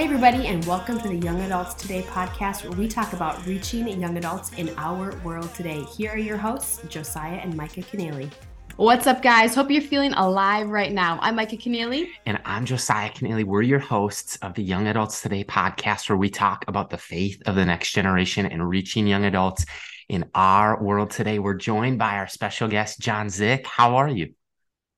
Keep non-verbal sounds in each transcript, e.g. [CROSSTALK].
Hey, everybody, and welcome to the Young Adults Today podcast, where we talk about reaching young adults in our world today. Here are your hosts, Josiah and Micah Keneally. What's up, guys? Hope you're feeling alive right now. I'm Micah Keneally. And I'm Josiah Keneally. We're your hosts of the Young Adults Today podcast, where we talk about the faith of the next generation and reaching young adults in our world today. We're joined by our special guest, John Zick. How are you?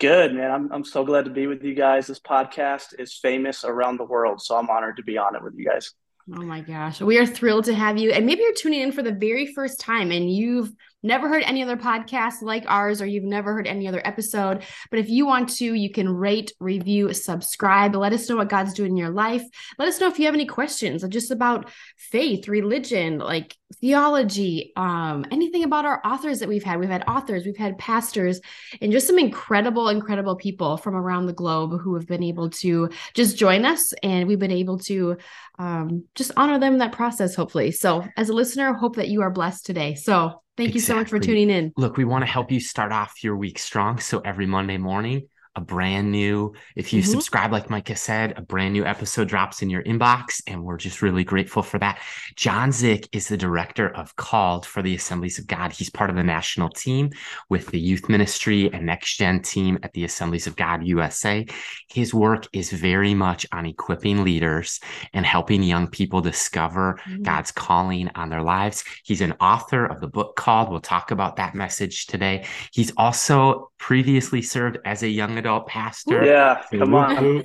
Good, man. I'm, I'm so glad to be with you guys. This podcast is famous around the world, so I'm honored to be on it with you guys. Oh my gosh. We are thrilled to have you. And maybe you're tuning in for the very first time and you've never heard any other podcast like ours or you've never heard any other episode, but if you want to, you can rate, review, subscribe. Let us know what God's doing in your life. Let us know if you have any questions just about faith, religion, like theology, um, anything about our authors that we've had. We've had authors, we've had pastors, and just some incredible, incredible people from around the globe who have been able to just join us and we've been able to um, just honor them in that process, hopefully. So, as a listener, hope that you are blessed today. So, Thank exactly. you so much for tuning in. Look, we want to help you start off your week strong. So every Monday morning, a brand new, if you mm-hmm. subscribe, like Micah said, a brand new episode drops in your inbox. And we're just really grateful for that. John Zick is the director of Called for the Assemblies of God. He's part of the national team with the youth ministry and next gen team at the Assemblies of God USA. His work is very much on equipping leaders and helping young people discover mm-hmm. God's calling on their lives. He's an author of the book called, we'll talk about that message today. He's also previously served as a young adult pastor. Yeah, come on.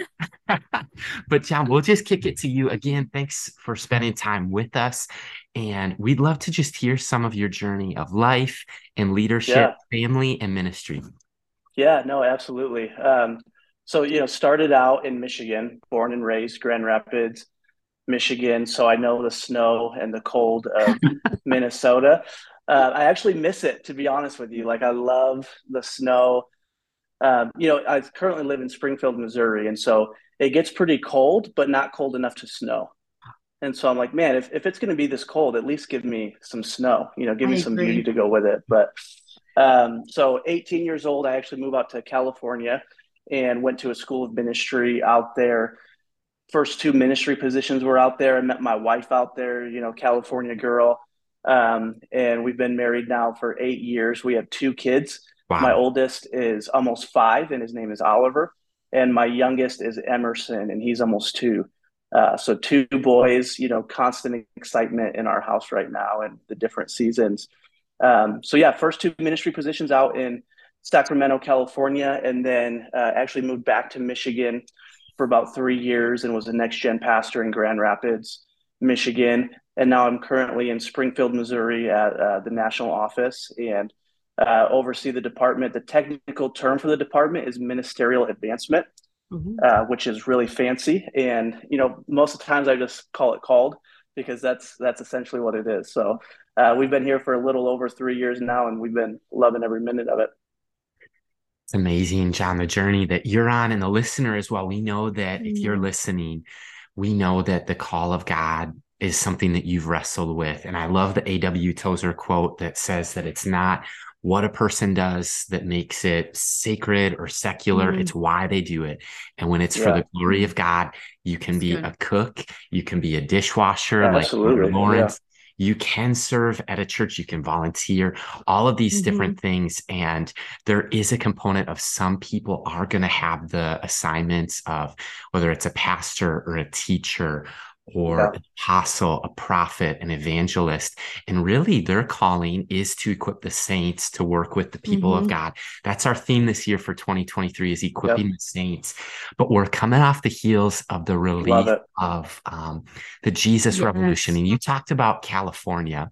[LAUGHS] but John, we'll just kick it to you again. Thanks for spending time with us. And we'd love to just hear some of your journey of life and leadership, yeah. family, and ministry. Yeah, no, absolutely. Um, so, you know, started out in Michigan, born and raised Grand Rapids, Michigan. So I know the snow and the cold of [LAUGHS] Minnesota. Uh, I actually miss it, to be honest with you. Like, I love the snow um, you know, I currently live in Springfield, Missouri, and so it gets pretty cold, but not cold enough to snow. And so I'm like, man, if, if it's going to be this cold, at least give me some snow, you know, give I me some beauty to go with it. But um, so 18 years old, I actually moved out to California and went to a school of ministry out there. First two ministry positions were out there. I met my wife out there, you know, California girl. Um, and we've been married now for eight years. We have two kids. Wow. My oldest is almost five, and his name is Oliver. And my youngest is Emerson, and he's almost two. Uh, so two boys, you know, constant excitement in our house right now, and the different seasons. Um, so yeah, first two ministry positions out in Sacramento, California, and then uh, actually moved back to Michigan for about three years and was a next gen pastor in Grand Rapids, Michigan. And now I'm currently in Springfield, Missouri at uh, the national office and uh, oversee the department. The technical term for the department is ministerial advancement, mm-hmm. uh, which is really fancy. And you know, most of the times I just call it called because that's that's essentially what it is. So uh, we've been here for a little over three years now, and we've been loving every minute of it. It's amazing, John, the journey that you're on, and the listener as well. We know that mm-hmm. if you're mm-hmm. listening, we know that the call of God is something that you've wrestled with. And I love the A.W. Tozer quote that says that it's not what a person does that makes it sacred or secular. Mm-hmm. It's why they do it. And when it's yeah. for the glory of God, you can That's be good. a cook, you can be a dishwasher, Absolutely. like Lawrence. Yeah. You can serve at a church, you can volunteer, all of these mm-hmm. different things. And there is a component of some people are going to have the assignments of whether it's a pastor or a teacher or yeah. an apostle, a prophet, an evangelist. And really, their calling is to equip the saints to work with the people mm-hmm. of God. That's our theme this year for 2023 is equipping yep. the saints. But we're coming off the heels of the release of um, the Jesus yes. Revolution. And you talked about California.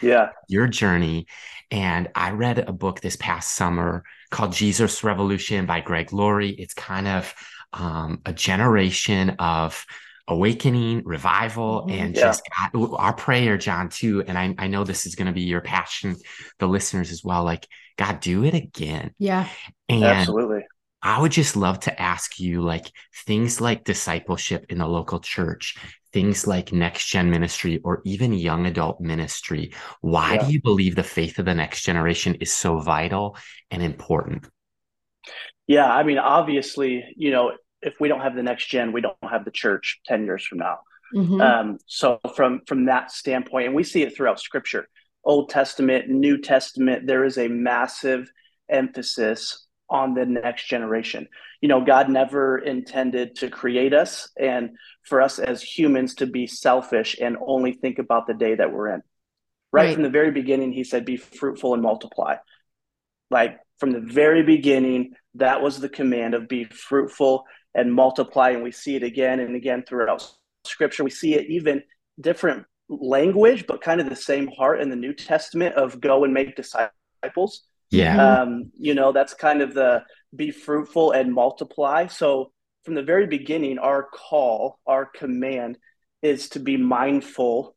Yeah. Your journey. And I read a book this past summer called Jesus Revolution by Greg Laurie. It's kind of um, a generation of awakening, revival, mm-hmm. and yeah. just God, our prayer, John, too. And I, I know this is going to be your passion, the listeners as well. Like, God, do it again. Yeah. And absolutely. I would just love to ask you, like, things like discipleship in the local church, things like next gen ministry, or even young adult ministry. Why yeah. do you believe the faith of the next generation is so vital and important? Yeah. I mean, obviously, you know, if we don't have the next gen, we don't have the church 10 years from now. Mm-hmm. Um, so from from that standpoint, and we see it throughout Scripture, Old Testament, New Testament, there is a massive emphasis on the next generation. You know, God never intended to create us and for us as humans to be selfish and only think about the day that we're in. Right, right. from the very beginning, He said, "Be fruitful and multiply." Like from the very beginning, that was the command of be fruitful and multiply. And we see it again and again throughout scripture. We see it even different language, but kind of the same heart in the New Testament of go and make disciples. Yeah. Um, you know, that's kind of the be fruitful and multiply. So from the very beginning, our call, our command is to be mindful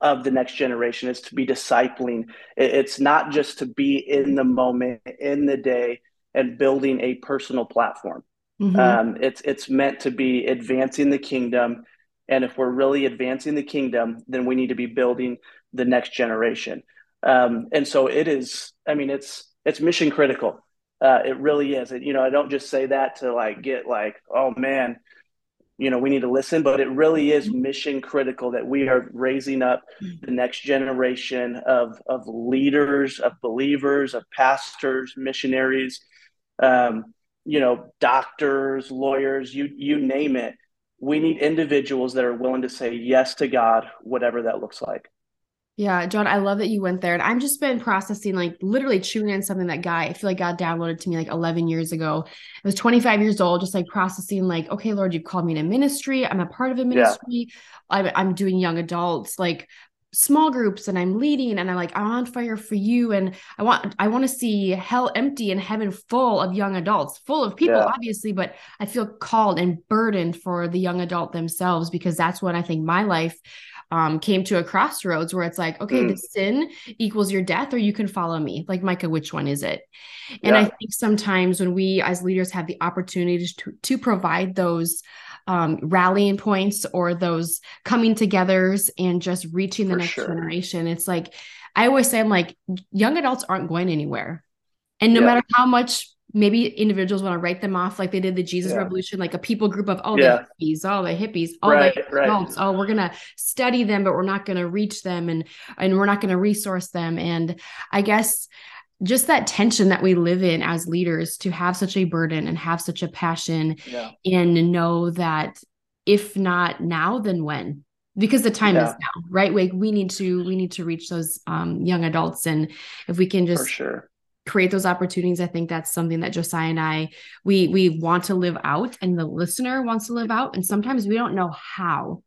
of the next generation is to be discipling it's not just to be in the moment in the day and building a personal platform mm-hmm. um, it's it's meant to be advancing the kingdom. And if we're really advancing the kingdom then we need to be building the next generation. Um, and so it is i mean it's it's mission critical. Uh, it really is. And, you know i don't just say that to like get like oh man you know we need to listen but it really is mission critical that we are raising up the next generation of of leaders of believers of pastors missionaries. Um, you know doctors lawyers you you name it we need individuals that are willing to say yes to god whatever that looks like yeah, John, I love that you went there. And I've just been processing, like literally chewing in something that guy, I feel like God downloaded to me like 11 years ago. I was 25 years old, just like processing, like, okay, Lord, you've called me in a ministry. I'm a part of a ministry. Yeah. I'm, I'm doing young adults, like small groups, and I'm leading. And I'm like, I'm on fire for you. And I want, I want to see hell empty and heaven full of young adults, full of people, yeah. obviously, but I feel called and burdened for the young adult themselves because that's when I think my life um, came to a crossroads where it's like, okay, mm. the sin equals your death, or you can follow me. Like, Micah, which one is it? And yeah. I think sometimes when we as leaders have the opportunity to, to provide those um, rallying points or those coming togethers and just reaching the For next sure. generation, it's like, I always say, I'm like, young adults aren't going anywhere. And no yeah. matter how much maybe individuals want to write them off like they did the Jesus yeah. Revolution, like a people group of oh yeah. the hippies, oh the hippies, oh right, the right. adults, oh we're gonna study them, but we're not gonna reach them and and we're not gonna resource them. And I guess just that tension that we live in as leaders to have such a burden and have such a passion yeah. and know that if not now, then when? because the time yeah. is now right like we need to we need to reach those um, young adults and if we can just sure create those opportunities i think that's something that josiah and i we we want to live out and the listener wants to live out and sometimes we don't know how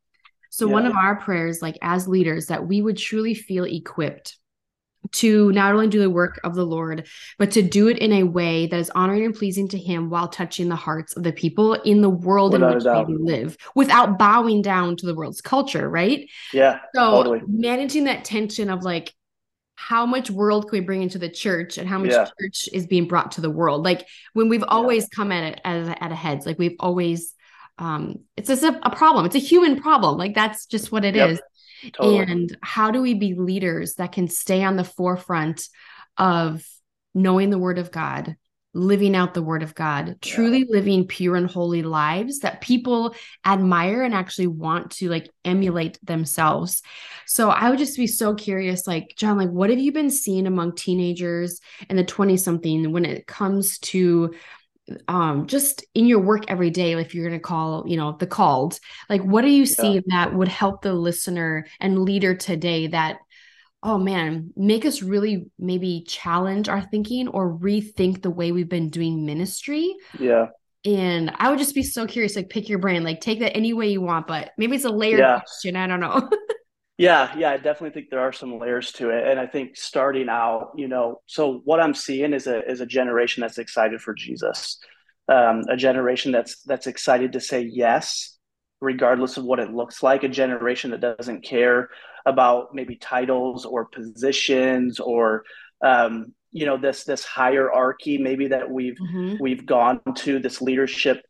so yeah. one of our prayers like as leaders that we would truly feel equipped to not only do the work of the Lord, but to do it in a way that is honoring and pleasing to Him while touching the hearts of the people in the world Without in which we live without bowing down to the world's culture, right? Yeah. So totally. managing that tension of like, how much world can we bring into the church and how much yeah. church is being brought to the world like when we've always yeah. come at it at, at a heads like we've always um it's just a, a, problem it's a human problem like that's just what it yep. is. Totally. and how do we be leaders that can stay on the forefront of knowing the word of god living out the word of God, truly living pure and holy lives that people admire and actually want to like emulate themselves. So I would just be so curious like John like what have you been seeing among teenagers and the 20 something when it comes to um just in your work every day if you're going to call you know the called like what are you yeah. seeing that would help the listener and leader today that oh man, make us really maybe challenge our thinking or rethink the way we've been doing ministry. Yeah. And I would just be so curious, like pick your brain, like take that any way you want, but maybe it's a layered yeah. question. I don't know. [LAUGHS] yeah, yeah, I definitely think there are some layers to it. And I think starting out, you know, so what I'm seeing is a is a generation that's excited for Jesus. Um, a generation that's that's excited to say yes regardless of what it looks like, a generation that doesn't care about maybe titles or positions or um, you know this this hierarchy maybe that we've mm-hmm. we've gone to this leadership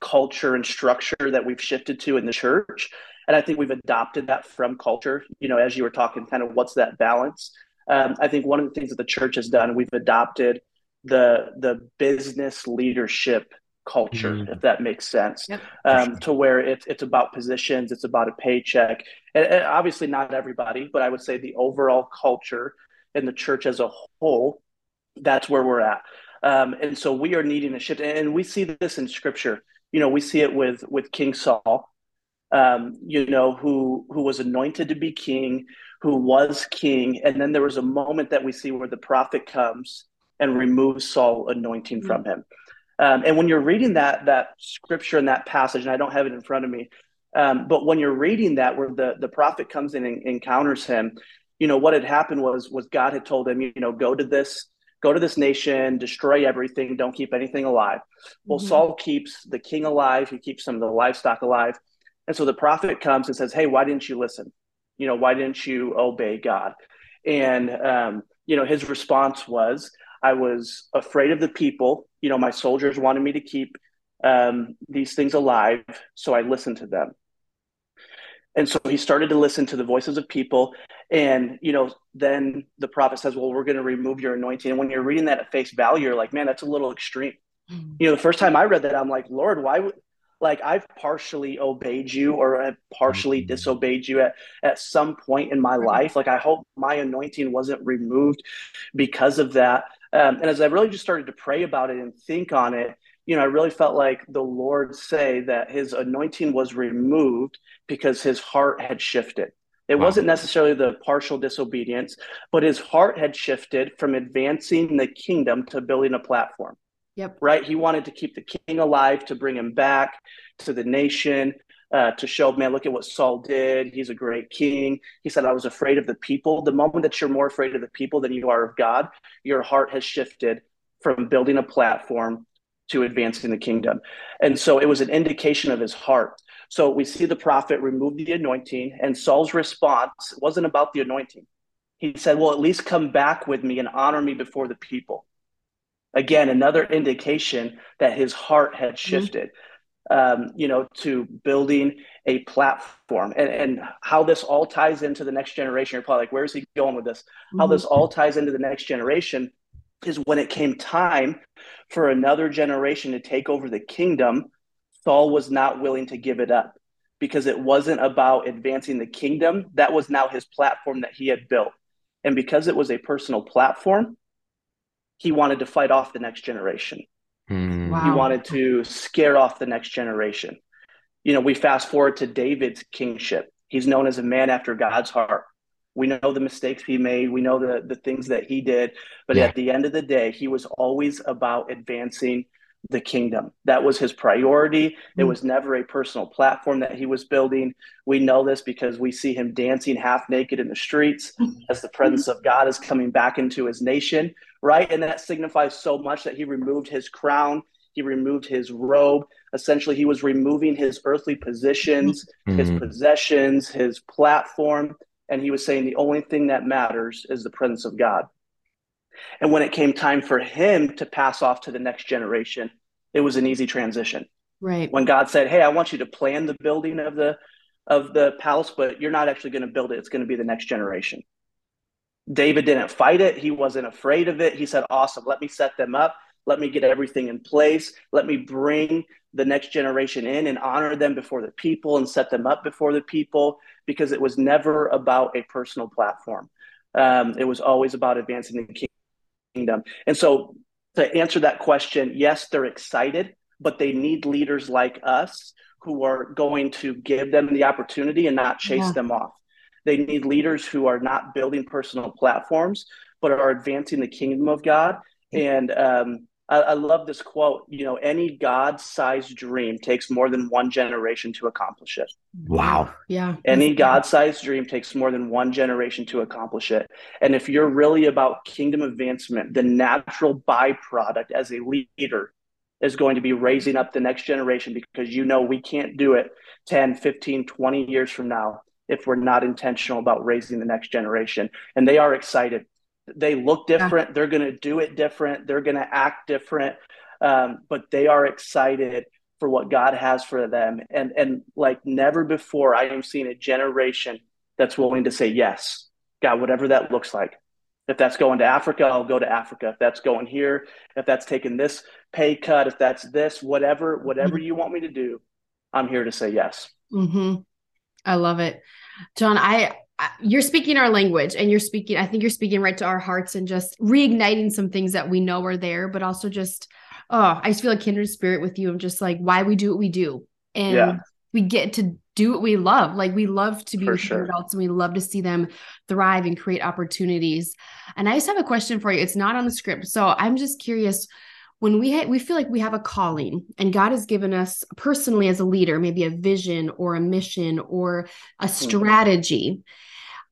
culture and structure that we've shifted to in the church and i think we've adopted that from culture you know as you were talking kind of what's that balance um, i think one of the things that the church has done we've adopted the the business leadership culture, mm-hmm. if that makes sense, yep. um, sure. to where it's it's about positions, it's about a paycheck, and, and, obviously not everybody, but I would say the overall culture in the church as a whole, that's where we're at, um, and so we are needing a shift, and we see this in Scripture. You know, we see it with with King Saul, um, you know, who who was anointed to be king, who was king, and then there was a moment that we see where the prophet comes and removes Saul anointing from him. Um, and when you're reading that that scripture and that passage, and I don't have it in front of me, um, but when you're reading that, where the the prophet comes in and encounters him, you know what had happened was was God had told him, you know, go to this go to this nation, destroy everything, don't keep anything alive. Well, mm-hmm. Saul keeps the king alive, he keeps some of the livestock alive, and so the prophet comes and says, "Hey, why didn't you listen? You know, why didn't you obey God?" And um, you know, his response was, I was afraid of the people. You know, my soldiers wanted me to keep um, these things alive, so I listened to them. And so he started to listen to the voices of people. And, you know, then the prophet says, Well, we're going to remove your anointing. And when you're reading that at face value, you're like, Man, that's a little extreme. Mm-hmm. You know, the first time I read that, I'm like, Lord, why would, like I've partially obeyed you or I've partially mm-hmm. disobeyed you at, at some point in my life. Like I hope my anointing wasn't removed because of that. Um, and as I really just started to pray about it and think on it, you know, I really felt like the Lord say that his anointing was removed because his heart had shifted. It wow. wasn't necessarily the partial disobedience, but his heart had shifted from advancing the kingdom to building a platform. Yep. Right. He wanted to keep the king alive, to bring him back to the nation, uh, to show, man, look at what Saul did. He's a great king. He said, I was afraid of the people. The moment that you're more afraid of the people than you are of God, your heart has shifted from building a platform to advancing the kingdom. And so it was an indication of his heart. So we see the prophet remove the anointing, and Saul's response wasn't about the anointing. He said, Well, at least come back with me and honor me before the people. Again, another indication that his heart had mm-hmm. shifted. Mm-hmm um, you know, to building a platform and, and how this all ties into the next generation. You're probably like, where's he going with this? Mm-hmm. How this all ties into the next generation is when it came time for another generation to take over the kingdom, Saul was not willing to give it up because it wasn't about advancing the kingdom. That was now his platform that he had built. And because it was a personal platform, he wanted to fight off the next generation. Mm. Wow. He wanted to scare off the next generation. You know, we fast forward to David's kingship. He's known as a man after God's heart. We know the mistakes he made. We know the, the things that he did. But yeah. at the end of the day, he was always about advancing the kingdom. That was his priority. It mm. was never a personal platform that he was building. We know this because we see him dancing half naked in the streets [LAUGHS] as the presence of God is coming back into his nation, right? And that signifies so much that he removed his crown, he removed his robe. Essentially, he was removing his earthly positions, mm-hmm. his possessions, his platform. And he was saying the only thing that matters is the presence of God. And when it came time for him to pass off to the next generation, it was an easy transition. Right. When God said, "Hey, I want you to plan the building of the of the palace, but you're not actually going to build it. It's going to be the next generation." David didn't fight it. He wasn't afraid of it. He said, "Awesome. Let me set them up. Let me get everything in place. Let me bring the next generation in and honor them before the people and set them up before the people because it was never about a personal platform. Um, it was always about advancing the kingdom. And so, to answer that question, yes, they're excited, but they need leaders like us who are going to give them the opportunity and not chase yeah. them off. They need leaders who are not building personal platforms, but are advancing the kingdom of God. And um, I, I love this quote. You know, any God-sized dream takes more than one generation to accomplish it. Wow. Yeah. Any God-sized dream takes more than one generation to accomplish it. And if you're really about kingdom advancement, the natural byproduct as a leader is going to be raising up the next generation because you know we can't do it 10, 15, 20 years from now if we're not intentional about raising the next generation. And they are excited they look different. Yeah. They're going to do it different. They're going to act different. Um, but they are excited for what God has for them. And and like never before, I am seeing a generation that's willing to say yes, God, whatever that looks like. If that's going to Africa, I'll go to Africa. If that's going here, if that's taking this pay cut, if that's this, whatever, whatever mm-hmm. you want me to do, I'm here to say yes. Mm-hmm. I love it. John, I, I, you're speaking our language and you're speaking, I think you're speaking right to our hearts and just reigniting some things that we know are there, but also just, oh, I just feel a kindred spirit with you of just like why we do what we do. And yeah. we get to do what we love. Like we love to be for with sure. adults and we love to see them thrive and create opportunities. And I just have a question for you. It's not on the script. So I'm just curious when we ha- we feel like we have a calling and God has given us personally as a leader maybe a vision or a mission or a mm-hmm. strategy.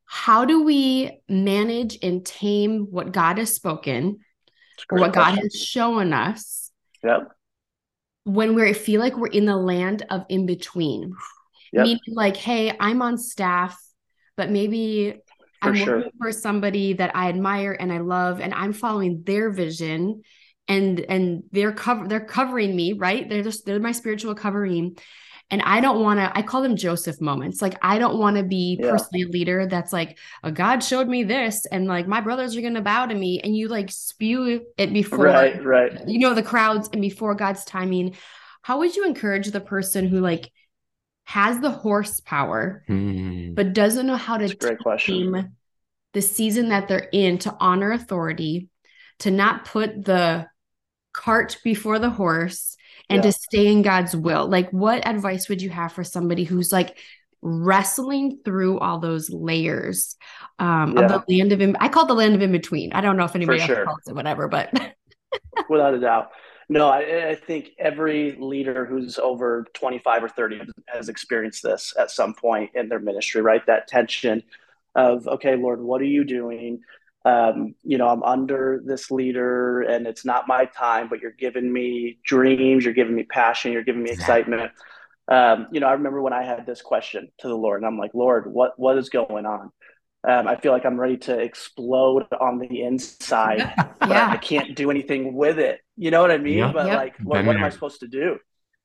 How do we manage and tame what God has spoken or what question. God has shown us? Yep. When we feel like we're in the land of in between. Yep. Meaning like, hey, I'm on staff, but maybe for I'm sure. working for somebody that I admire and I love, and I'm following their vision and and they're cover they're covering me right they're just they're my spiritual covering and i don't want to i call them joseph moments like i don't want to be yeah. personally a leader that's like oh, god showed me this and like my brothers are gonna bow to me and you like spew it before right right you know the crowds and before god's timing how would you encourage the person who like has the horsepower hmm. but doesn't know how to great question. the season that they're in to honor authority to not put the cart before the horse and yeah. to stay in God's will. Like, what advice would you have for somebody who's like wrestling through all those layers um, yeah. of the land of in- I call it the land of in between. I don't know if anybody else calls it whatever, but [LAUGHS] without a doubt. No, I, I, think every leader who's over 25 or 30 has experienced this at some point in their ministry, right? That tension of, okay, Lord, what are you doing? Um, you know, I'm under this leader and it's not my time, but you're giving me dreams, you're giving me passion, you're giving me excitement. Um, you know, I remember when I had this question to the Lord and I'm like, Lord, what, what is going on? Um, I feel like I'm ready to explode on the inside, yeah. but I can't do anything with it. You know what I mean? But yep. like, what, what am I supposed to do?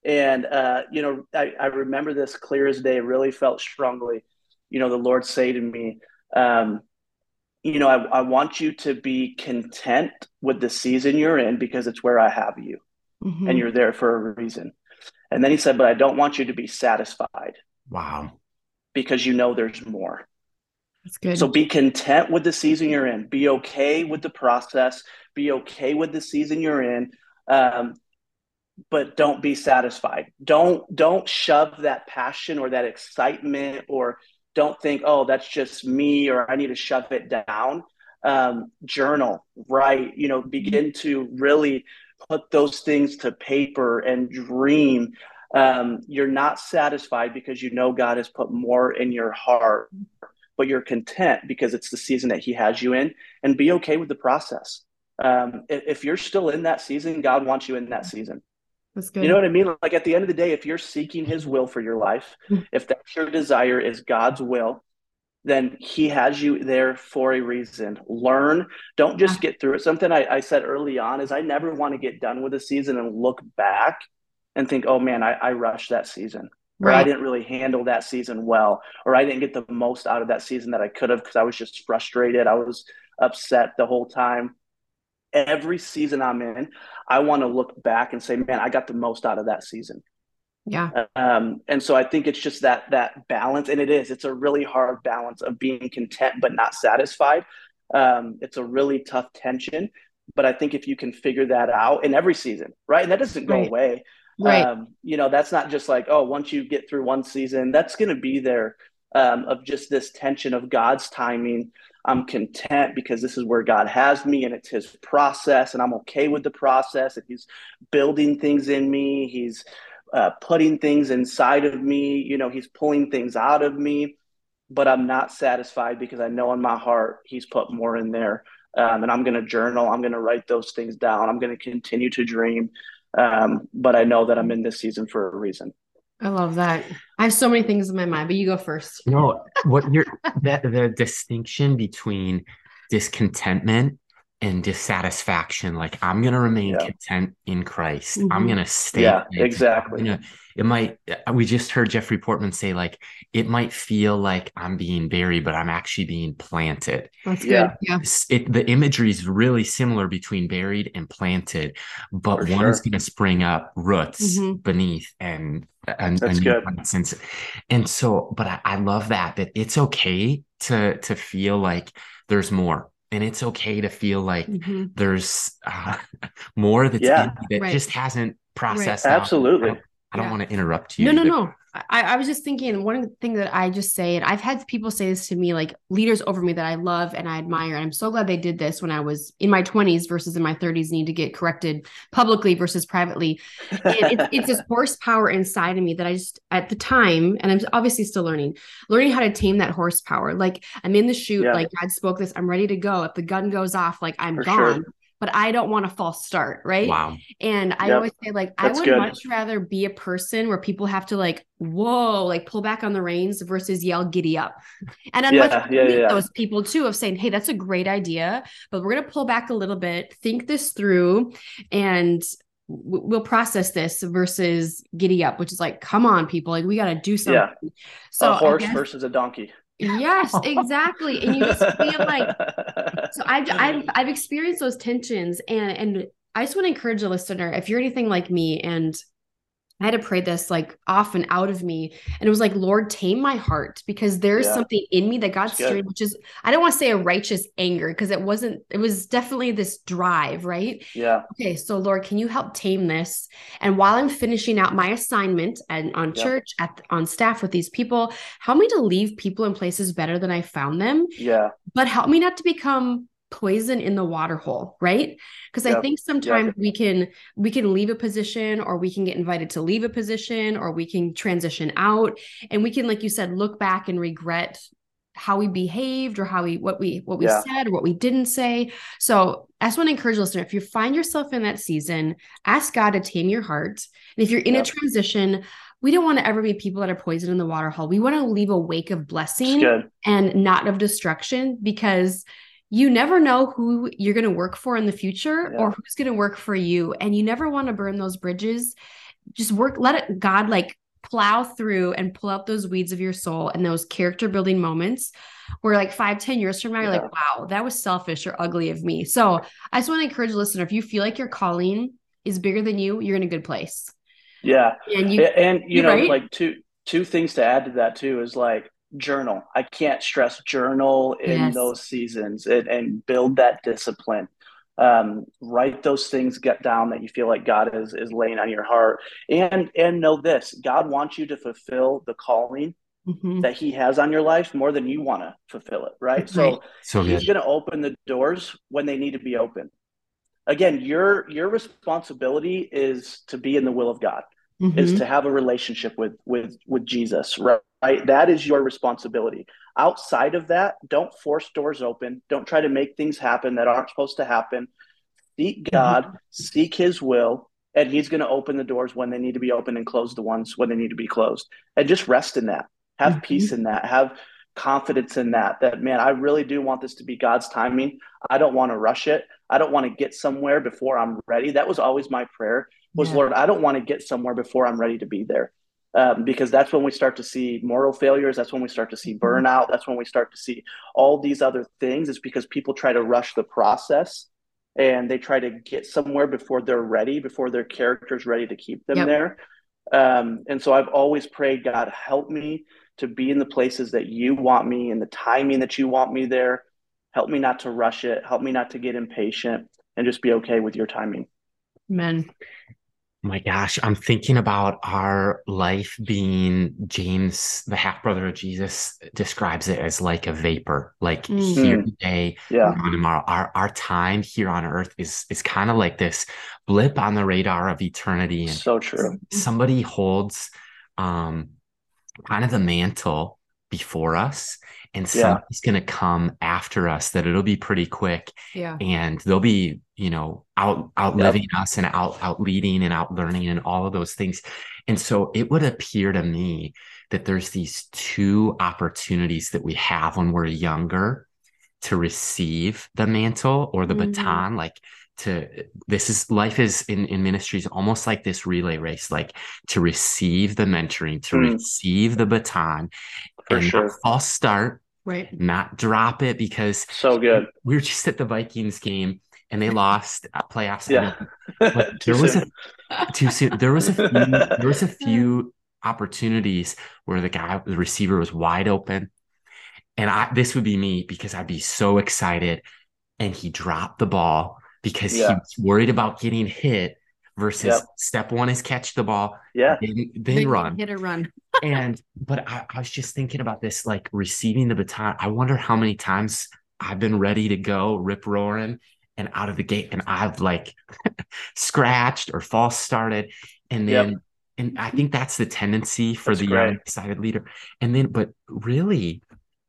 And, uh, you know, I, I remember this clear as day, really felt strongly, you know, the Lord say to me, um, you know, I, I want you to be content with the season you're in because it's where I have you mm-hmm. and you're there for a reason. And then he said, but I don't want you to be satisfied. Wow. Because you know there's more. That's good. So be content with the season you're in. Be okay with the process. Be okay with the season you're in. Um, but don't be satisfied. Don't don't shove that passion or that excitement or don't think, oh, that's just me or I need to shove it down. Um, journal, write, you know, begin to really put those things to paper and dream. Um, you're not satisfied because you know God has put more in your heart, but you're content because it's the season that He has you in, and be okay with the process. Um, if, if you're still in that season, God wants you in that season. That's good. You know what I mean? Like at the end of the day, if you're seeking his will for your life, hmm. if that's your desire is God's will, then he has you there for a reason. Learn. Don't just get through it. Something I, I said early on is I never want to get done with a season and look back and think, oh man, I, I rushed that season. Right. Or I didn't really handle that season well, or I didn't get the most out of that season that I could have because I was just frustrated. I was upset the whole time every season I'm in, I want to look back and say, man, I got the most out of that season. Yeah. Um, and so I think it's just that that balance, and it is. It's a really hard balance of being content but not satisfied. Um, it's a really tough tension, but I think if you can figure that out in every season, right, and that doesn't go right. away. Right. Um, you know, that's not just like oh, once you get through one season, that's going to be there um, of just this tension of God's timing I'm content because this is where God has me and it's his process and I'm okay with the process and he's building things in me. He's uh, putting things inside of me. You know, he's pulling things out of me, but I'm not satisfied because I know in my heart he's put more in there. Um, and I'm going to journal. I'm going to write those things down. I'm going to continue to dream. Um, but I know that I'm in this season for a reason. I love that. I have so many things in my mind, but you go first. No, what you're that the distinction between discontentment and dissatisfaction like i'm going to remain Yeah. content in christ Mhm. i'm going to stay Yeah, planted. exactly. You know, it might uh, we just heard jeffrey portman say like it might feel like i'm being buried but i'm actually being planted That's good. Yeah. s- it, the imagery is really similar between buried and planted, but For one's sure. going to spring up roots Mhm. beneath and and, That's and, good. and, and so, but I, I love that that it's okay to to feel like there's more, and it's okay to feel like Mhm. there's uh, [LAUGHS] more that's Yeah. in that Right. just hasn't processed out. Absolutely. I don't, I don't Yeah. want to interrupt you. No, no, no. I, I was just thinking one thing that I just say, and I've had people say this to me, like leaders over me that I love and I admire. And I'm so glad they did this when I was in my 20s versus in my 30s, need to get corrected publicly versus privately. And it's, it's this [LAUGHS] horsepower inside of me that I just, at the time, and I'm obviously still learning, learning how to tame that horsepower. Like I'm in the chute, Yeah. like God spoke this, I'm ready to go. If the gun goes off, like I'm For sure. Gone. But I don't want a false start, right? Wow. And I Yep. always say, like, I would good. much rather be a person where people have to like, whoa, like pull back on the reins versus yell giddy up. And I'd much rather yeah, meet yeah. those people too of saying, hey, that's a great idea, but we're gonna pull back a little bit, think this through, and w- we'll process this versus giddy up, which is like, come on, people, like we gotta do something. Yeah. So a I horse guess- versus a donkey. Yes, exactly. And you just feel like [LAUGHS] so I've, I've I've experienced those tensions and and I just want to encourage a listener if you're anything like me and I had to pray this like off and out of me and it was like Lord tame my heart because there's Yeah. something in me that God's That's which is I don't want to say a righteous anger because it wasn't it was definitely this drive right yeah. okay so Lord can you help tame this and while I'm finishing out my assignment and on Yeah. church at on staff with these people help me to leave people in places better than I found them Yeah. but help me not to become poison in the water hole right? Because i think sometimes we can we can leave a position or we can get invited to leave a position or we can transition out. And we can like you said look back and regret how we behaved or how we what we what we Yeah. said or what we didn't say. So i just want to encourage listener if you find yourself in that season ask god to tame your heart. And if you're in Yep. a transition we don't want to ever be people that are poison in the water hole. We want to leave a wake of blessing and not of destruction because you never know who you're going to work for in the future Yeah. or who's going to work for you and you never want to burn those bridges just work let it god like plow through and pull out those weeds of your soul and those character building moments where like five ten years from now you're Yeah. like wow that was selfish or ugly of me so i just want to encourage listener if you feel like your calling is bigger than you you're in a good place Yeah. and you and you know, right. like two two things to add to that too is like journal. I can't stress journal in Yes. those seasons and, and build that discipline. Um, write those things get down that you feel like God is is laying on your heart. And and know this, God wants you to fulfill the calling Mhm. that He has on your life more than you want to fulfill it, right? So So He's going to open the doors when they need to be open. Again, your your responsibility is to be in the will of God is Mhm. to have a relationship with with with Jesus, right? Right? That is your responsibility. Outside of that, don't force doors open. Don't try to make things happen that aren't supposed to happen. Seek God, seek His will, and He's going to open the doors when they need to be open and close the ones when they need to be closed. And just rest in that. Have Mhm. peace in that. Have confidence in that. That man, I really do want this to be God's timing. I don't want to rush it. I don't want to get somewhere before I'm ready. That was always my prayer was Yeah. Lord, I don't want to get somewhere before I'm ready to be there. Um, because that's when we start to see moral failures. That's when we start to see Mm-hmm. burnout. That's when we start to see all these other things. It's because people try to rush the process and they try to get somewhere before they're ready, before their character's ready to keep them Yep. there. Um, and so I've always prayed, God, help me to be in the places that you want me, in the timing that you want me there. Help me not to rush it. Help me not to get impatient and just be okay with your timing. amen my gosh, I'm thinking about our life being James, the half brother of Jesus, describes it as like a vapor, like Mm. here today, Yeah. gone tomorrow. Our our time here on earth is is kind of like this blip on the radar of eternity, and So true. somebody holds um kind of the mantle before us, and Yeah. somebody's gonna come after us. That it'll be pretty quick, yeah and they'll be you know out outliving us and out out leading and out learning and all of those things and so it would appear to me that there's these two opportunities that we have when we're younger to receive the mantle or the Mhm. baton like to this is life is in in ministries almost like this relay race like to receive the mentoring to Mm. receive the baton For and sure. not false start Right. not drop it because So good. we were just at the Vikings game and they lost at playoffs. Yeah. But [LAUGHS] there was soon. a too soon. There was a [LAUGHS] few, there was a few opportunities where the guy, the receiver was wide open. And I this would be me because I'd be so excited. And he dropped the ball because he was worried about getting hit versus Yep. step one is catch the ball, yeah. then, then Big run Hit a run. [LAUGHS] and but I, I was just thinking about this like receiving the baton i wonder how many times i've been ready to go rip roaring and out of the gate and i've like [LAUGHS] scratched or false started and Yep. then and i think that's the tendency for That's the great. young excited leader and then but really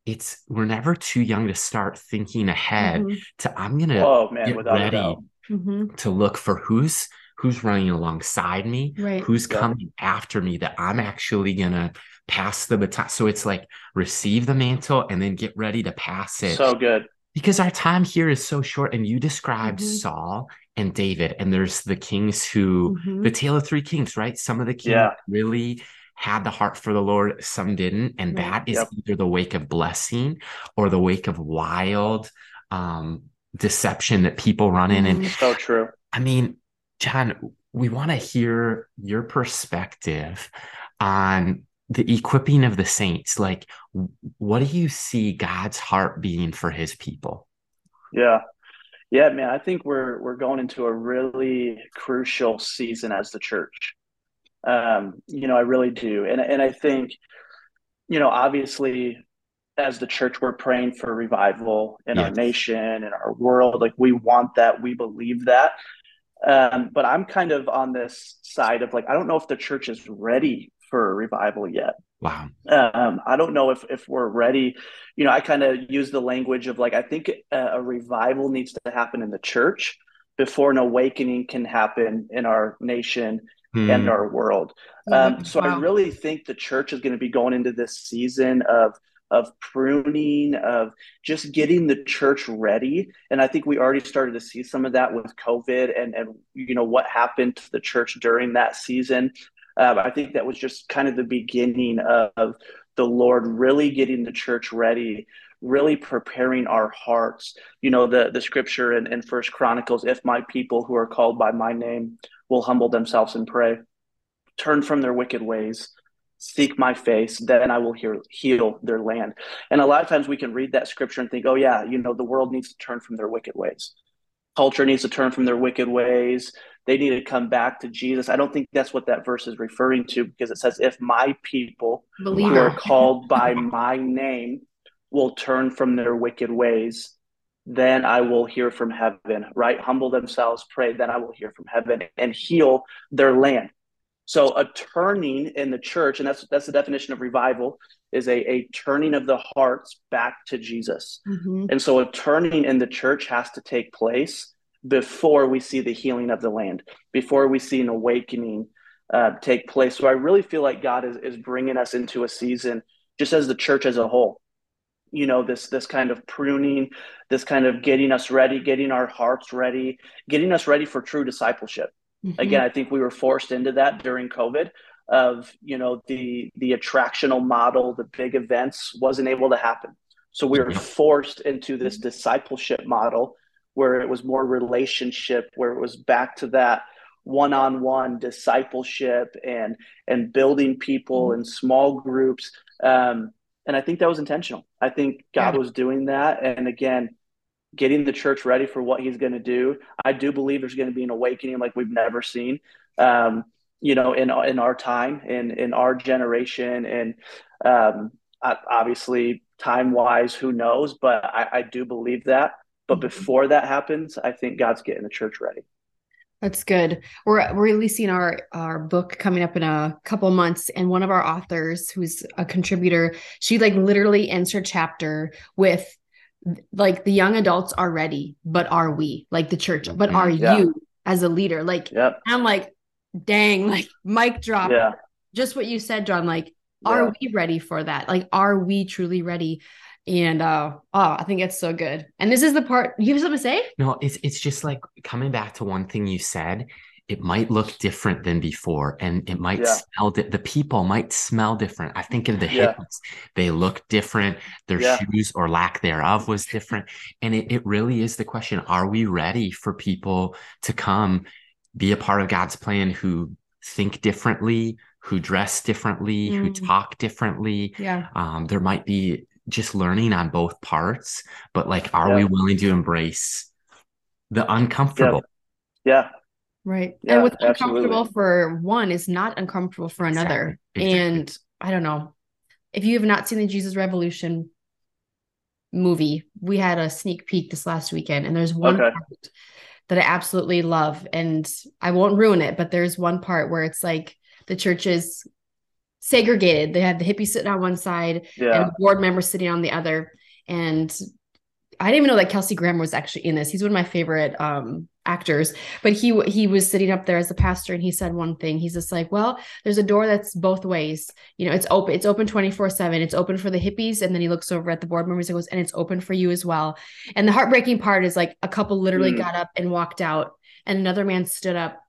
it's we're never too young to start thinking ahead Mhm. to i'm gonna Oh man, get ready doubt. Mhm. to look for who's who's running alongside me Right. who's Yeah. coming after me that I'm actually gonna pass the baton. So it's like receive the mantle and then get ready to pass it. So good. because our time here is so short. And you described Mhm. Saul and David, and there's the kings who Mhm. the tale of three kings, right? Some of the kings Yeah. really had the heart for the Lord, some didn't. And Right. that is Yep. either the wake of blessing or the wake of wild um deception that people run in. And Mhm. So true. I mean, John, we want to hear your perspective on the equipping of the saints. Like, what do you see God's heart being for his people? Yeah. Yeah, man, I think we're we're going into a really crucial season as the church. Um, you know, I really do. And and I think, you know, obviously as the church we're praying for revival in our nation, in our world. Like we want that, we believe that. Um, but I'm kind of on this side of like I don't know if the church is ready for a revival yet. Wow. Um, I don't know if if we're ready. You know, I kind of use the language of like I think a, a revival needs to happen in the church before an awakening can happen in our nation and Hmm. our world. Um, so I really think the church is going to be going into this season of of pruning, of just getting the church ready. And I think we already started to see some of that with COVID and and you know what happened to the church during that season. Um, I think that was just kind of the beginning of the Lord really getting the church ready, really preparing our hearts. You know, the the scripture in, in First Chronicles, if my people who are called by my name will humble themselves and pray, turn from their wicked ways, seek my face, then I will hear, heal their land. And a lot of times we can read that scripture and think, oh, yeah, you know, the world needs to turn from their wicked ways. Culture needs to turn from their wicked ways. They need to come back to Jesus. I don't think that's what that verse is referring to because it says, if my people who are called by my name will turn from their wicked ways, then I will hear from heaven, right? Humble themselves, pray, then I will hear from heaven and heal their land. So a turning in the church, and that's that's the definition of revival, is a, a turning of the hearts back to Jesus. Mhm. And so a turning in the church has to take place before we see the healing of the land, before we see an awakening uh, take place. So I really feel like God is, is bringing us into a season, just as the church as a whole. You know, this this kind of pruning, this kind of getting us ready, getting our hearts ready, getting us ready for true discipleship Mhm. again i think we were forced into that during covid of you know the the attractional model the big events wasn't able to happen so we were forced into this discipleship model where it was more relationship where it was back to that one-on-one discipleship and and building people Mhm. in small groups um, and i think that was intentional i think god Yeah. was doing that and again getting the church ready for what he's going to do. I do believe there's going to be an awakening like we've never seen. Um, you know, in in our time, in in our generation, and um, obviously time wise, who knows? But I, I do believe that. But Mhm. before that happens, I think God's getting the church ready. That's good. We're we're releasing our our book coming up in a couple months, and one of our authors, who's a contributor, she like literally ends her chapter with like the young adults are ready, but are we like the church? But Mhm. are Yeah. you as a leader? Like Yep. I'm like, dang, [LAUGHS] like mic drop. Yeah. Just what you said, John. Like are we ready for that? Like, are we truly ready? And uh oh, I think it's so good. And this is the part you have something to say? No, it's it's just like coming back to one thing you said. It might look different than before, and it might Yeah. smell. Di- the people might smell different. I think of the Yeah. hippies; they look different. Their Yeah. shoes or lack thereof was different, and it it really is the question: Are we ready for people to come be a part of God's plan who think differently, who dress differently, who Mm. talk differently? Yeah. um, there might be just learning on both parts but like are we willing to embrace the uncomfortable Yeah. Right. Yeah, and what's absolutely. uncomfortable for one is not uncomfortable for another. Exactly, exactly. And I don't know. If you have not seen the Jesus Revolution movie, we had a sneak peek this last weekend, and there's one Okay. part that I absolutely love. And I won't ruin it, but there's one part where it's like the church is segregated. They have the hippies sitting on one side Yeah. and the board members sitting on the other. And I didn't even know that Kelsey Grammer was actually in this. He's one of my favorite um, actors, but he he was sitting up there as a pastor, and he said one thing. He's just like, "Well, there's a door that's both ways. You know, it's open. It's open twenty four seven. It's open for the hippies." And then he looks over at the board members and goes, "And it's open for you as well." And the heartbreaking part is like a couple literally Mm. got up and walked out, and another man stood up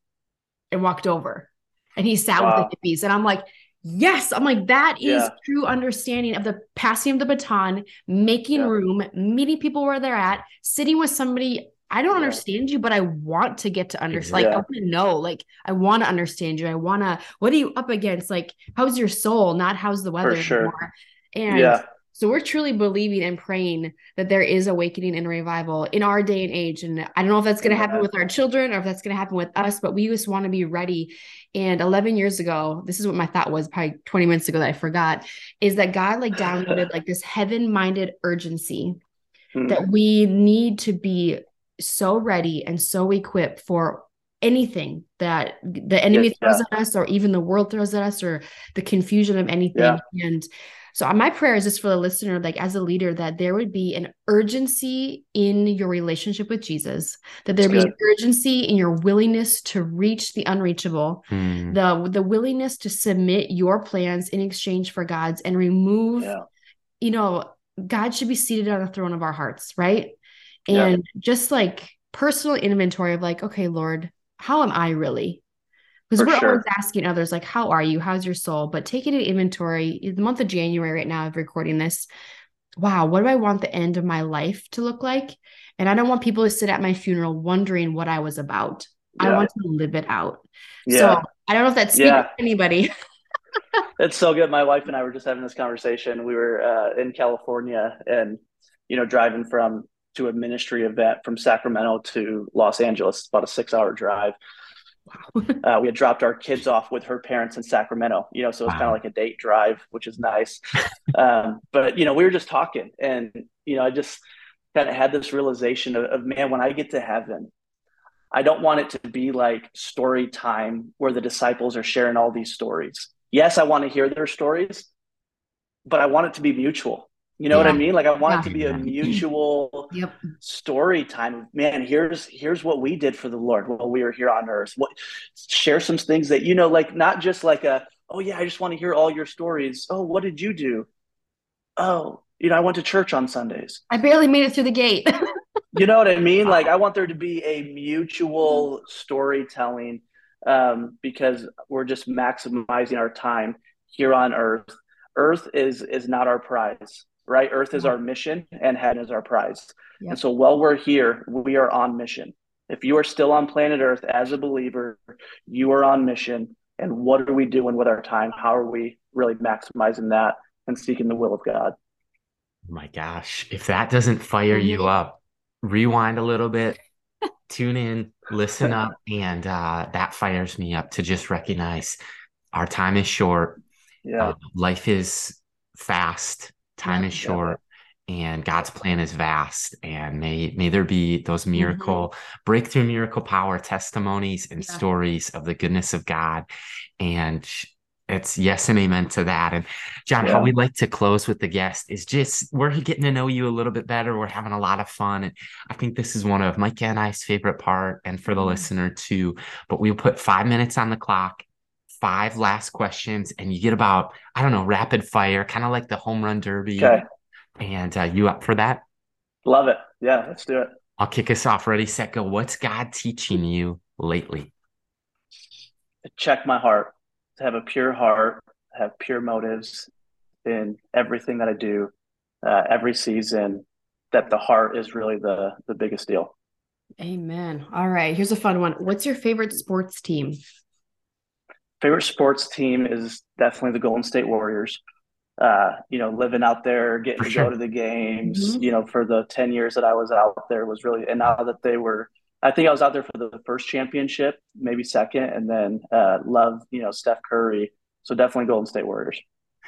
and walked over, and he sat Wow. with the hippies, and I'm like. Yes, I'm like that is Yeah. true understanding of the passing of the baton, making Yeah. room, meeting people where they're at, sitting with somebody. I don't Yeah. understand you, but I want to get to understand. Like, I want to know. Like, I want to understand you. I want to. What are you up against? Like, how's your soul? Not how's the weather sure. anymore. And Yeah. so we're truly believing and praying that there is awakening and revival in our day and age. And I don't know if that's going to happen with our children or if that's going to happen with us, but we just want to be ready. And 11 years ago, this is what my thought was probably 20 minutes ago that I forgot is that God like downloaded like this heaven minded urgency Mm. that we need to be so ready and so equipped for anything that the enemy Yes, throws at us or even the world throws at us or the confusion of anything Yeah. and so my prayer is just for the listener like as a leader that there would be an urgency in your relationship with jesus that there be an urgency in your willingness to reach the unreachable Hmm. the the willingness to submit your plans in exchange for god's and remove Yeah. you know, God should be seated on the throne of our hearts, right? Yeah. And just like personal inventory of like, okay, Lord, how am I really? Because we're sure. always asking others, like, how are you? How's your soul? But taking an inventory, the month of January right now of recording this, wow, what do I want the end of my life to look like? And I don't want people to sit at my funeral wondering what I was about. I want to live it out. Yeah. So I don't know if that's speaking Yeah. to anybody. [LAUGHS] It's so good. My wife and I were just having this conversation. We were uh, in California and, you know, driving from to a ministry event from Sacramento to Los Angeles. It's about a six hour drive. [LAUGHS] Uh, we had dropped our kids off with her parents in Sacramento, you know, so it's kind of like a date drive, which is nice. [LAUGHS] um, but, you know, we were just talking and, you know, I just kind of had this realization of, of, man, when I get to heaven, I don't want it to be like story time where the disciples are sharing all these stories. Yes, I want to hear their stories, but I want it to be mutual. You know what I mean? Like I want Yeah. it to be a mutual [CLEARS THROAT] Yep. story time. Man, here's here's what we did for the Lord while we were here on earth. What share some things that you know, like not just like a, oh yeah, I just want to hear all your stories. Oh, what did you do? Oh, you know, I went to church on Sundays. I barely made it through the gate. [LAUGHS] You know what I mean? Like I want there to be a mutual storytelling um, because we're just maximizing our time here on earth. Earth is is not our prize, right? Earth is our mission and heaven is our prize. Yep. And so while we're here, we are on mission. If you are still on planet Earth as a believer, you are on mission. And what are we doing with our time? How are we really maximizing that and seeking the will of God? Oh my gosh if that doesn't fire you Mhm. up rewind a little bit [LAUGHS] tune in listen up and uh, that fires me up to just recognize our time is short Yeah. Uh, life is fast time is short and god's plan is vast and may may there be those miracle breakthrough miracle power testimonies and Yeah. stories of the goodness of god and it's yes and amen to that and john how Yeah. we like to close with the guest is just we're getting to know you a little bit better we're having a lot of fun and i think this is one of micah and i's favorite part and for the Mhm. listener too but we'll put five minutes on the clock five last questions, and you get about, I don't know, rapid fire, kind of like the home run derby. Okay. And uh, you up for that? Love it. Yeah, let's do it. I'll kick us off. Ready, set, go. What's God teaching you lately? Check my heart, to have a pure heart, have pure motives in everything that I do, uh, every season, that the heart is really the, the biggest deal. Amen. All right. Here's a fun one. What's your favorite sports team? Favorite sports team is definitely the Golden State Warriors. Uh, you know, living out there, getting For to sure. go to the games, Mhm. you know, for the 10 years that I was out there was really, and now that they were, I think I was out there for the first championship, maybe second, and then uh, love, you know, Steph Curry. So definitely Golden State Warriors.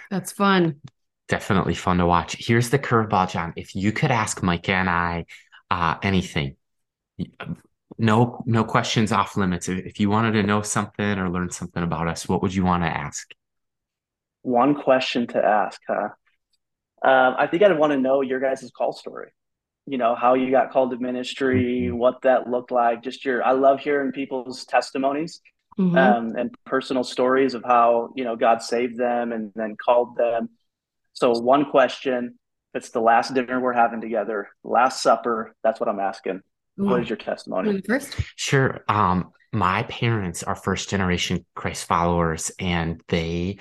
That's fun. Definitely fun to watch. Here's the curveball, John. If you could ask Micah and I uh, anything, no, no questions off limits. If if you wanted to know something or learn something about us, what would you want to ask? One question to ask, huh? Um, I think I'd want to know your guys' call story. You know, how you got called to ministry, Mhm. what that looked like. Just your, I love hearing people's testimonies Mhm. um, and personal stories of how, you know, God saved them and then called them. So, one question it's the last dinner we're having together, last supper. That's what I'm asking. What is your testimony? You First. Sure. Um, my parents are first generation Christ followers, and they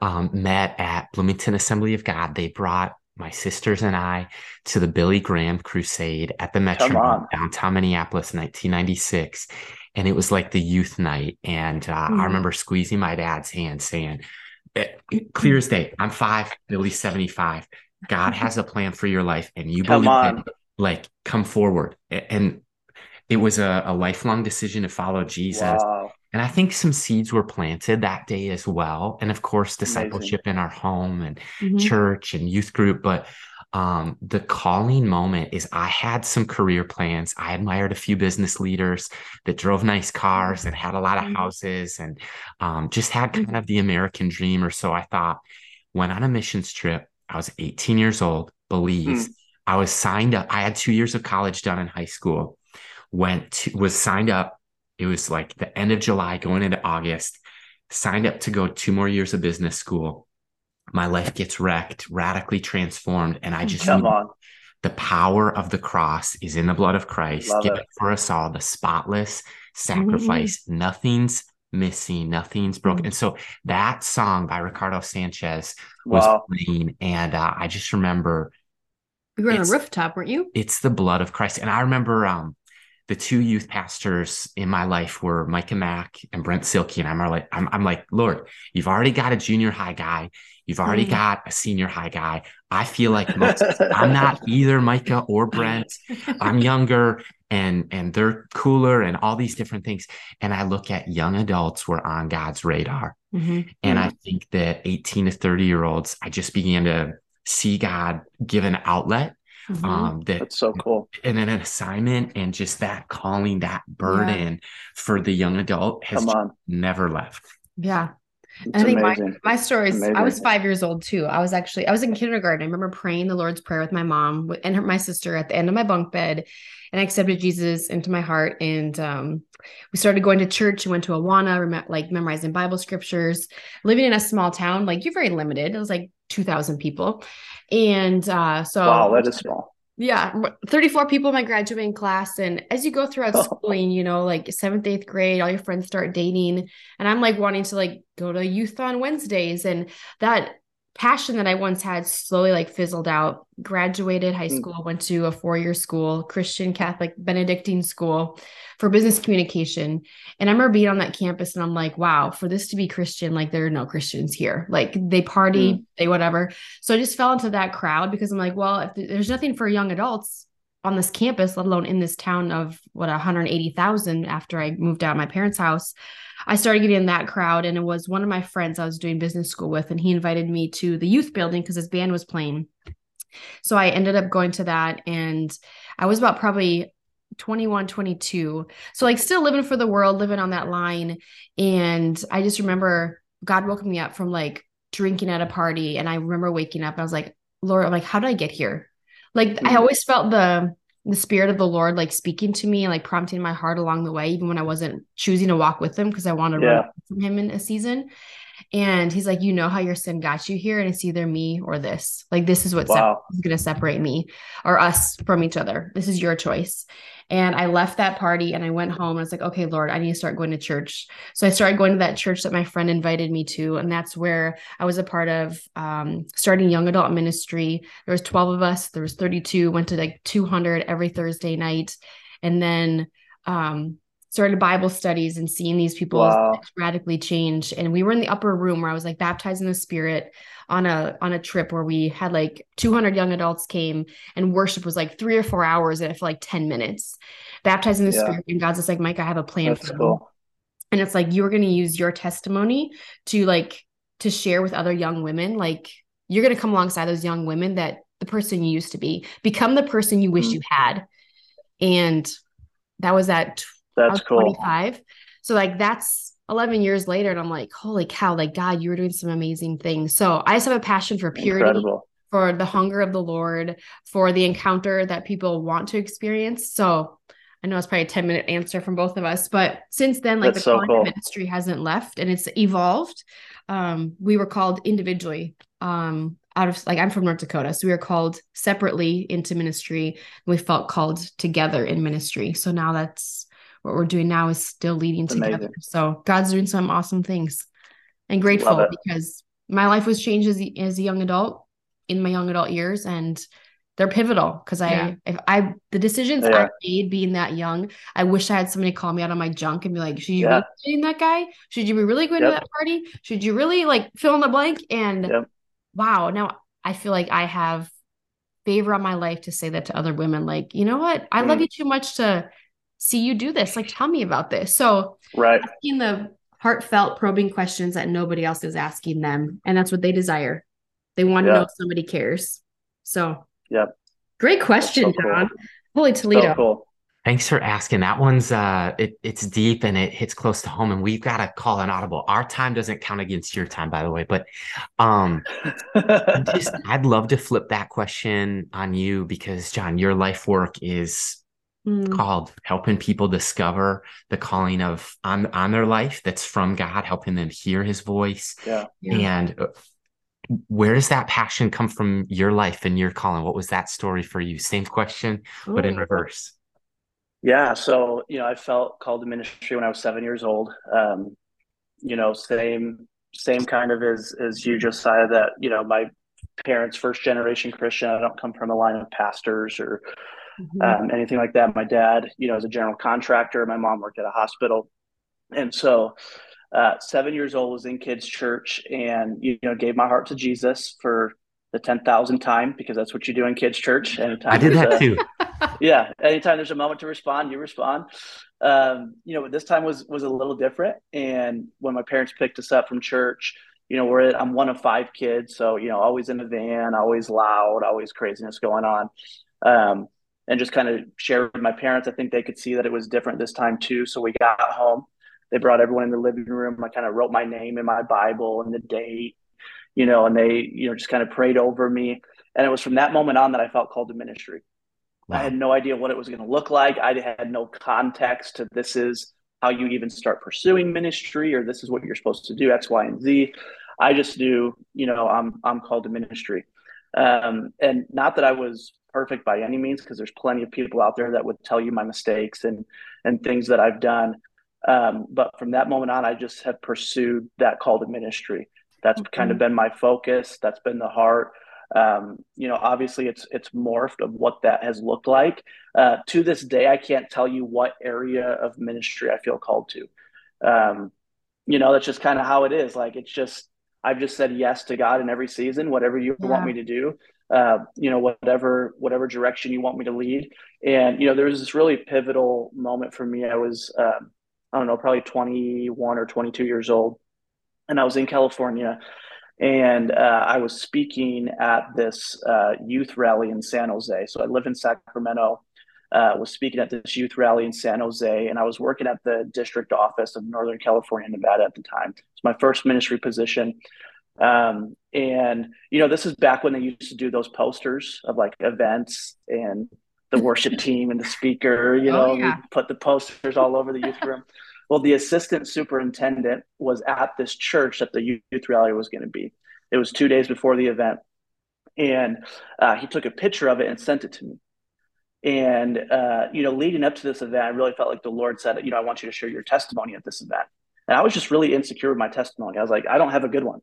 um, met at Bloomington Assembly of God. They brought my sisters and I to the Billy Graham Crusade at the Metro Come on. downtown Minneapolis, 1996, and it was like the youth night. And uh, Mhm. I remember squeezing my dad's hand, saying, eh, "Clear as day. I'm five. Billy's 75. God has a plan for your life, and you Come believe on. it. Like, come forward." And it was a, a lifelong decision to follow Jesus. Wow. And I think some seeds were planted that day as well. And of course, Amazing. discipleship in our home and Mhm. church and youth group. But um, the calling moment is I had some career plans. I admired a few business leaders that drove nice cars and had a lot of Mhm. houses and um, just had kind of the American dream or so. I thought, went on a missions trip. I was 18 years old, Belize. Mm. I was signed up. I had two years of college done in high school. Went to, was signed up. It was like the end of July, going into August. Signed up to go two more years of business school. My life gets wrecked, radically transformed, and I just Come knew on. the power of the cross is in the blood of Christ, Love given it. for us all, the spotless sacrifice. Nothing's missing, nothing's broken. Mhm. And so that song by Ricardo Sanchez was Wow. playing, and uh, I just remember You were on a rooftop, weren't you? it's the blood of Christ. And I remember um the two youth pastors in my life were Micah Mack and Brent Silky. And I'm like, I'm, I'm like, Lord, you've already got a junior high guy. You've already Mhm. got a senior high guy. I feel like most, [LAUGHS] I'm not either Micah or Brent. I'm [LAUGHS] younger and and they're cooler and all these different things. And I look at young adults were on God's radar. Mhm. And I think that 18 to 30 year olds, I just began to see God give an outlet Mhm. um, that That's so cool. and then an assignment and just that calling, that burden for the young adult has Come on. never left. yeah. It's And I think my, amazing. my story is I was five years old too. I was actually I was in kindergarten. I remember praying the Lord's Prayer with my mom and her, my sister at the end of my bunk bed, and I accepted Jesus into my heart. And um, we started going to church. We went to Awana, rem- like memorizing Bible scriptures. Living in a small town, like you're very limited. It was like two thousand people, and uh, so Wow, that is small. yeah, 34 people in my graduating class. And as you go throughout schooling, you know, like seventh, eighth grade, all your friends start dating. And I'm like wanting to like go to youth on Wednesdays. And that passion that I once had slowly like fizzled out. Graduated high Mm. school, went to a four-year school, Christian Catholic Benedictine school for business communication. And I remember being on that campus and I'm like, wow, for this to be Christian, like there are no Christians here. Like they party, they whatever. So I just fell into that crowd because I'm like, well, if there's nothing for young adults on this campus, let alone in this town of what 180,000 after I moved out of my parents' house, I started getting in that crowd. And it was one of my friends I was doing business school with, and he invited me to the youth building because his band was playing. So I ended up going to that, and I was about probably 21, 22. So, like, still living for the world, living on that line. And I just remember God woke me up from like drinking at a party. And I remember waking up and I was like, Lord, I'm like, how did I get here? Like, I Mhm. always felt the, the spirit of the Lord like speaking to me and like prompting my heart along the way, even when I wasn't choosing to walk with him because I wanted to run from him in a season. And he's like, you know how your sin got you here, and it's either me or this. Like this is what's Wow. going to separate me or us from each other. This is your choice. And I left that party and I went home. I was like, okay, Lord, I need to start going to church. So I started going to that church that my friend invited me to, and that's where I was a part of um, starting young adult ministry. There was 12 of us. There was 32. Went to like 200 every Thursday night, and then um, started Bible studies and seeing these people Wow. radically change. And we were in the upper room where I was like baptized in the Spirit on a on a trip where we had like 200 young adults came and worship was like three or four hours and it for like 10 minutes baptized in the Yeah. spirit and god's just like mike i have a plan That's for you cool. and it's like you're going to use your testimony to like to share with other young women like you're going to come alongside those young women that the person you used to be become the person you wish Mhm. you had and that was at I That's cool. 25 so like that's 11 years later and i'm like holy cow like god you were doing some amazing things so i just have a passion for purity Incredible. for the hunger of the Lord, for the encounter that people want to experience. So I know it's probably a 10 minute answer from both of us, but since then, like That's the so cool. ministry hasn't left and it's evolved. Um, we were called individually, um, out of like I'm from North Dakota. So we were called separately into ministry. We felt called together in ministry. So now that's what we're doing now is still leading It's together. amazing. So God's doing some awesome things and grateful because my life was changed as, a- as a young adult in my young adult years and they're pivotal because Yeah. I if I the decisions They I made being that young, I wish I had somebody call me out on my junk and be like, should you Yeah. be dating that guy? Should you be really going to that party? Should you really like fill in the blank? And Yep. wow, now I feel like I have favor on my life to say that to other women. Like, you know what? I love Mm. you too much to see you do this. Like, tell me about this. So Right. asking the heartfelt probing questions that nobody else is asking them. And that's what they desire. They want to Yeah. know if somebody cares. So Yep. great question, so cool. John. Holy Toledo. So cool. Thanks for asking. That one's uh it, it's deep and it hits close to home and we've got to call an audible. Our time doesn't count against your time, by the way. But um [LAUGHS] just I'd love to flip that question on you because John, your life work is Mm, called helping people discover the calling of on on their life that's from God, helping them hear his voice. yeah. yeah. And uh, where does that passion come from your life and your calling? What was that story for you? Same question, but in reverse. Yeah, so you know, I felt called to ministry when I was seven years old. Um, you know, same same kind of as as you, just said That you know, my parents, first generation Christian. I don't come from a line of pastors or mhm. um, anything like that. My dad, you know, is a general contractor. My mom worked at a hospital, and so uh, seven years old was in kids' church, and you know, gave my heart to Jesus for the ten thousandth time because that's what you do in kids' church. Anytime I did that a- too. [LAUGHS] yeah anytime there's a moment to respond you respond um, you know but this time was was a little different and when my parents picked us up from church you know we're at, i'm one of five kids so you know always in the van always loud always craziness going on um, and just kind of shared with my parents. I think they could see that it was different this time too. So we got home. They brought everyone in the living room. I kind of wrote my name in my bible and the date you know and they you know just kind of prayed over me. And it was from that moment on that i felt called to ministry. I had no idea what it was going to look like. I had no context to this is how you even start pursuing ministry or this is what you're supposed to do X, Y, and Z. I just knew, you know, I'm I'm called to ministry, um, and not that I was perfect by any means, because there's plenty of people out there that would tell you my mistakes and and things that I've done. Um, but from that moment on, I just have pursued that call to ministry. That's kind of been my focus. That's been the heart um, you know obviously it's it's morphed of what that has looked like uh, to this day i can't tell you what area of ministry i feel called to um, you know that's just kind of how it is like it's just i've just said yes to god in every season whatever you Yeah. want me to do uh, you know whatever whatever direction you want me to lead and you know there was this really pivotal moment for me i was um, i don't know probably 21 or 22 years old and i was in california and uh, I was speaking at this uh, youth rally in San Jose. So I live in Sacramento. Uh, was speaking at this youth rally in San Jose, and I was working at the district office of Northern California, Nevada at the time. It's my first ministry position, um, and you know this is back when they used to do those posters of like events and the worship [LAUGHS] team and the speaker, you oh, know, oh, yeah. put the posters all over the youth room. Well, the assistant superintendent was at this church that the youth rally was going to be. It was two days before the event. And uh, he took a picture of it and sent it to me. And, uh, you know, leading up to this event, I really felt like the Lord said, you know, I want you to share your testimony at this event. And I was just really insecure with my testimony. I was like, I don't have a good one.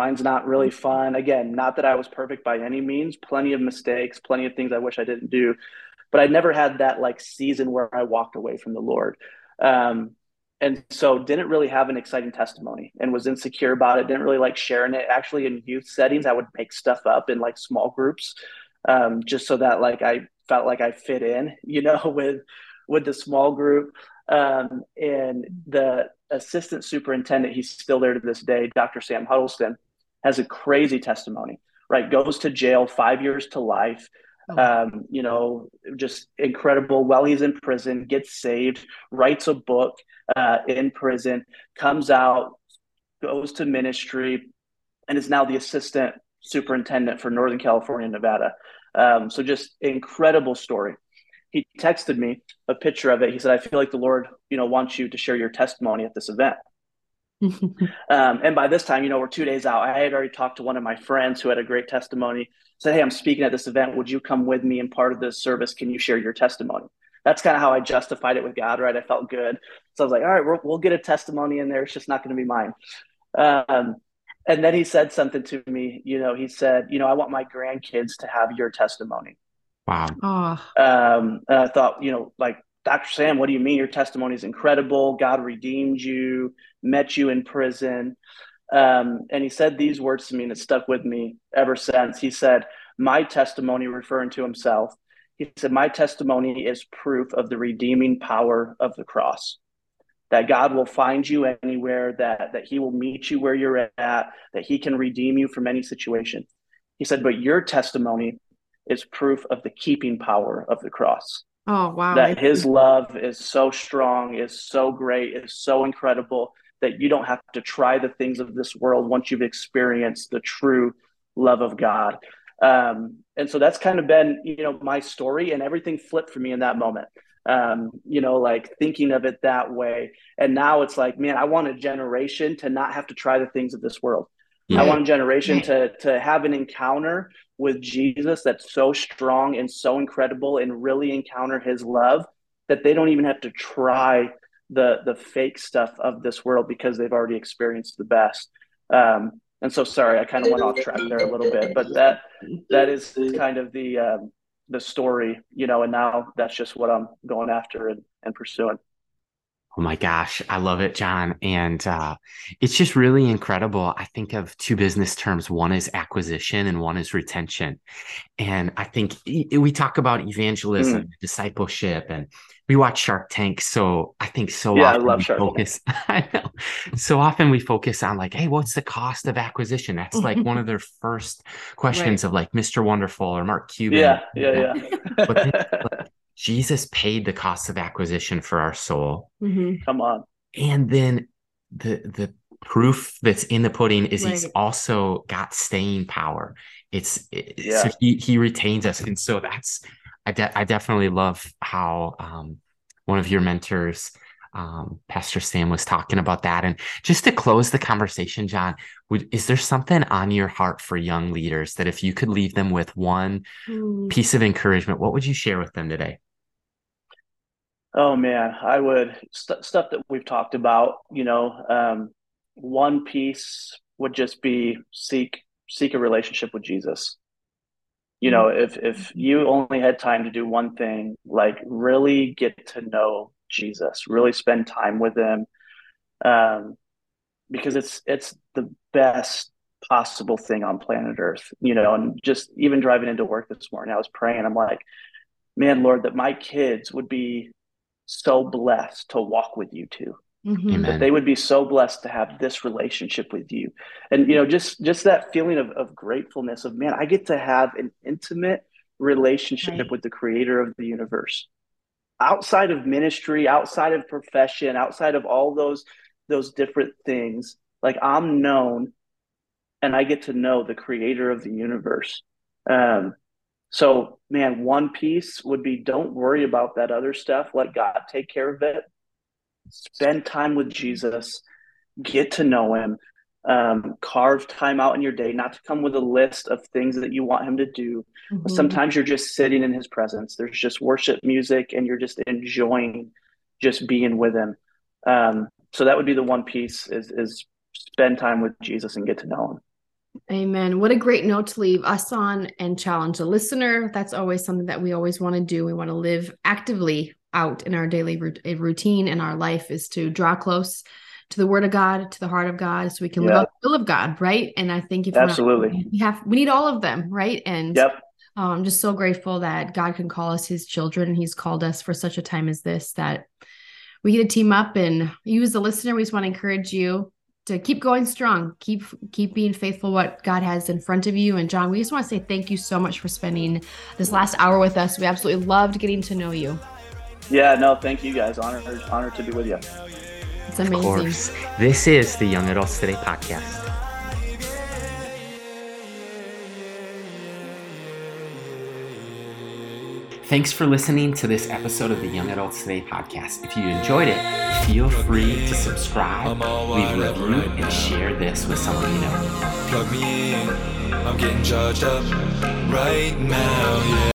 Mine's not really fun. Again, not that I was perfect by any means, plenty of mistakes, plenty of things I wish I didn't do. But I never had that like season where I walked away from the Lord. Um, and so didn't really have an exciting testimony and was insecure about it didn't really like sharing it actually in youth settings i would make stuff up in like small groups um, just so that like i felt like i fit in [LAUGHS] you know with with the small group um, and the assistant superintendent he's still there to this day dr sam huddleston has a crazy testimony right goes to jail five years to life Oh. um, you know, just incredible. While he's in prison, gets saved, writes a book uh, in prison, comes out, goes to ministry, and is now the assistant superintendent for Northern California and Nevada. Um, so just incredible story. He texted me a picture of it. He said, "I feel like the Lord, you know, wants you to share your testimony at this event." [LAUGHS] um, and by this time, you know, we're two days out. I had already talked to one of my friends who had a great testimony. Said, "Hey, I'm speaking at this event. Would you come with me and part of this service? Can you share your testimony?" That's kind of how I justified it with God, right? I felt good, so I was like, "All right, we'll, we'll get a testimony in there. It's just not going to be mine." Um, and then he said something to me. You know, he said, "You know, I want my grandkids to have your testimony." Wow. Um, and I thought, you know, like Dr. Sam, what do you mean? Your testimony is incredible. God redeemed you, met you in prison. Um, and he said these words to me, and it stuck with me ever since. He said, My testimony, referring to himself, he said, My testimony is proof of the redeeming power of the cross. That God will find you anywhere, that, that he will meet you where you're at, that he can redeem you from any situation. He said, But your testimony is proof of the keeping power of the cross. Oh, wow. That his love is so strong, is so great, is so incredible that you don't have to try the things of this world once you've experienced the true love of God. Um, and so that's kind of been, you know, my story and everything flipped for me in that moment. Um, you know, like thinking of it that way. And now it's like, man, I want a generation to not have to try the things of this world. Yeah. I want a generation yeah. to to have an encounter with Jesus that's so strong and so incredible and really encounter his love that they don't even have to try the the fake stuff of this world because they've already experienced the best. Um, and so sorry, I kind of went off track there a little bit, but that that is kind of the um, the story, you know, and now that's just what I'm going after and, and pursuing. Oh my gosh, I love it, John. And uh, it's just really incredible. I think of two business terms one is acquisition and one is retention. And I think we talk about evangelism, mm. discipleship, and we watch Shark Tank. So I think so yeah, often I love we Shark focus, [LAUGHS] I know. So often we focus on like, hey, what's the cost of acquisition? That's like one of [LAUGHS] their first questions right. of like Mr. Wonderful or Mark Cuban. Yeah, yeah, yeah. but then, like, Jesus paid the cost of acquisition for our soul. Mm-hmm. Come on. And then the the proof that's in the pudding is right. he's also got staying power. It's yeah. so he he retains us, and so that's I de- I definitely love how um, one of your mentors. Um, Pastor Sam was talking about that. And just to close the conversation, John, would, is there something on your heart for young leaders that if you could leave them with one mm. piece of encouragement, what would you share with them today? Oh man, I would st- stuff that we've talked about. You know, um, one piece would just be seek seek a relationship with Jesus. You know, if if you only had time to do one thing, like really get to know Jesus, really spend time with him, um, because it's it's the best possible thing on planet Earth. You know, and just even driving into work this morning, I was praying. I'm like, man, Lord, that my kids would be so blessed to walk with you too. Mm-hmm. That they would be so blessed to have this relationship with you. And you know, just just that feeling of, of gratefulness of man, I get to have an intimate relationship right. with the creator of the universe. Outside of ministry, outside of profession, outside of all those those different things, like I'm known and I get to know the creator of the universe. Um, So, man, one piece would be don't worry about that other stuff. Let God take care of it. Spend time with Jesus, get to know him, um, carve time out in your day, not to come with a list of things that you want him to do. Mm-hmm. Sometimes you're just sitting in his presence. There's just worship music and you're just enjoying just being with him. Um, so that would be the one piece is, is spend time with Jesus and get to know him. Amen. What a great note to leave us on and challenge the listener. That's always something that we always want to do. We want to live actively out in our daily routine in our life is to draw close to the word of God, to the heart of God, so we can yeah. live out the will of God, right? And I think if absolutely we have we need all of them, right? And yep. Um, I'm just so grateful that God can call us his children and he's called us for such a time as this that we get to team up and use the listener. We just want to encourage you to keep going strong, keep keep being faithful what God has in front of you. And John, we just want to say thank you so much for spending this last hour with us. We absolutely loved getting to know you. Yeah, no, thank you guys. Honored honored to be with you. It's amazing. Of course. This is the Young Adults Today podcast. Thanks for listening to this episode of the Young Adults Today podcast. If you enjoyed it, feel free to subscribe, leave a review, and share this with someone you know. Plug me in, I'm getting charged up right now, yeah.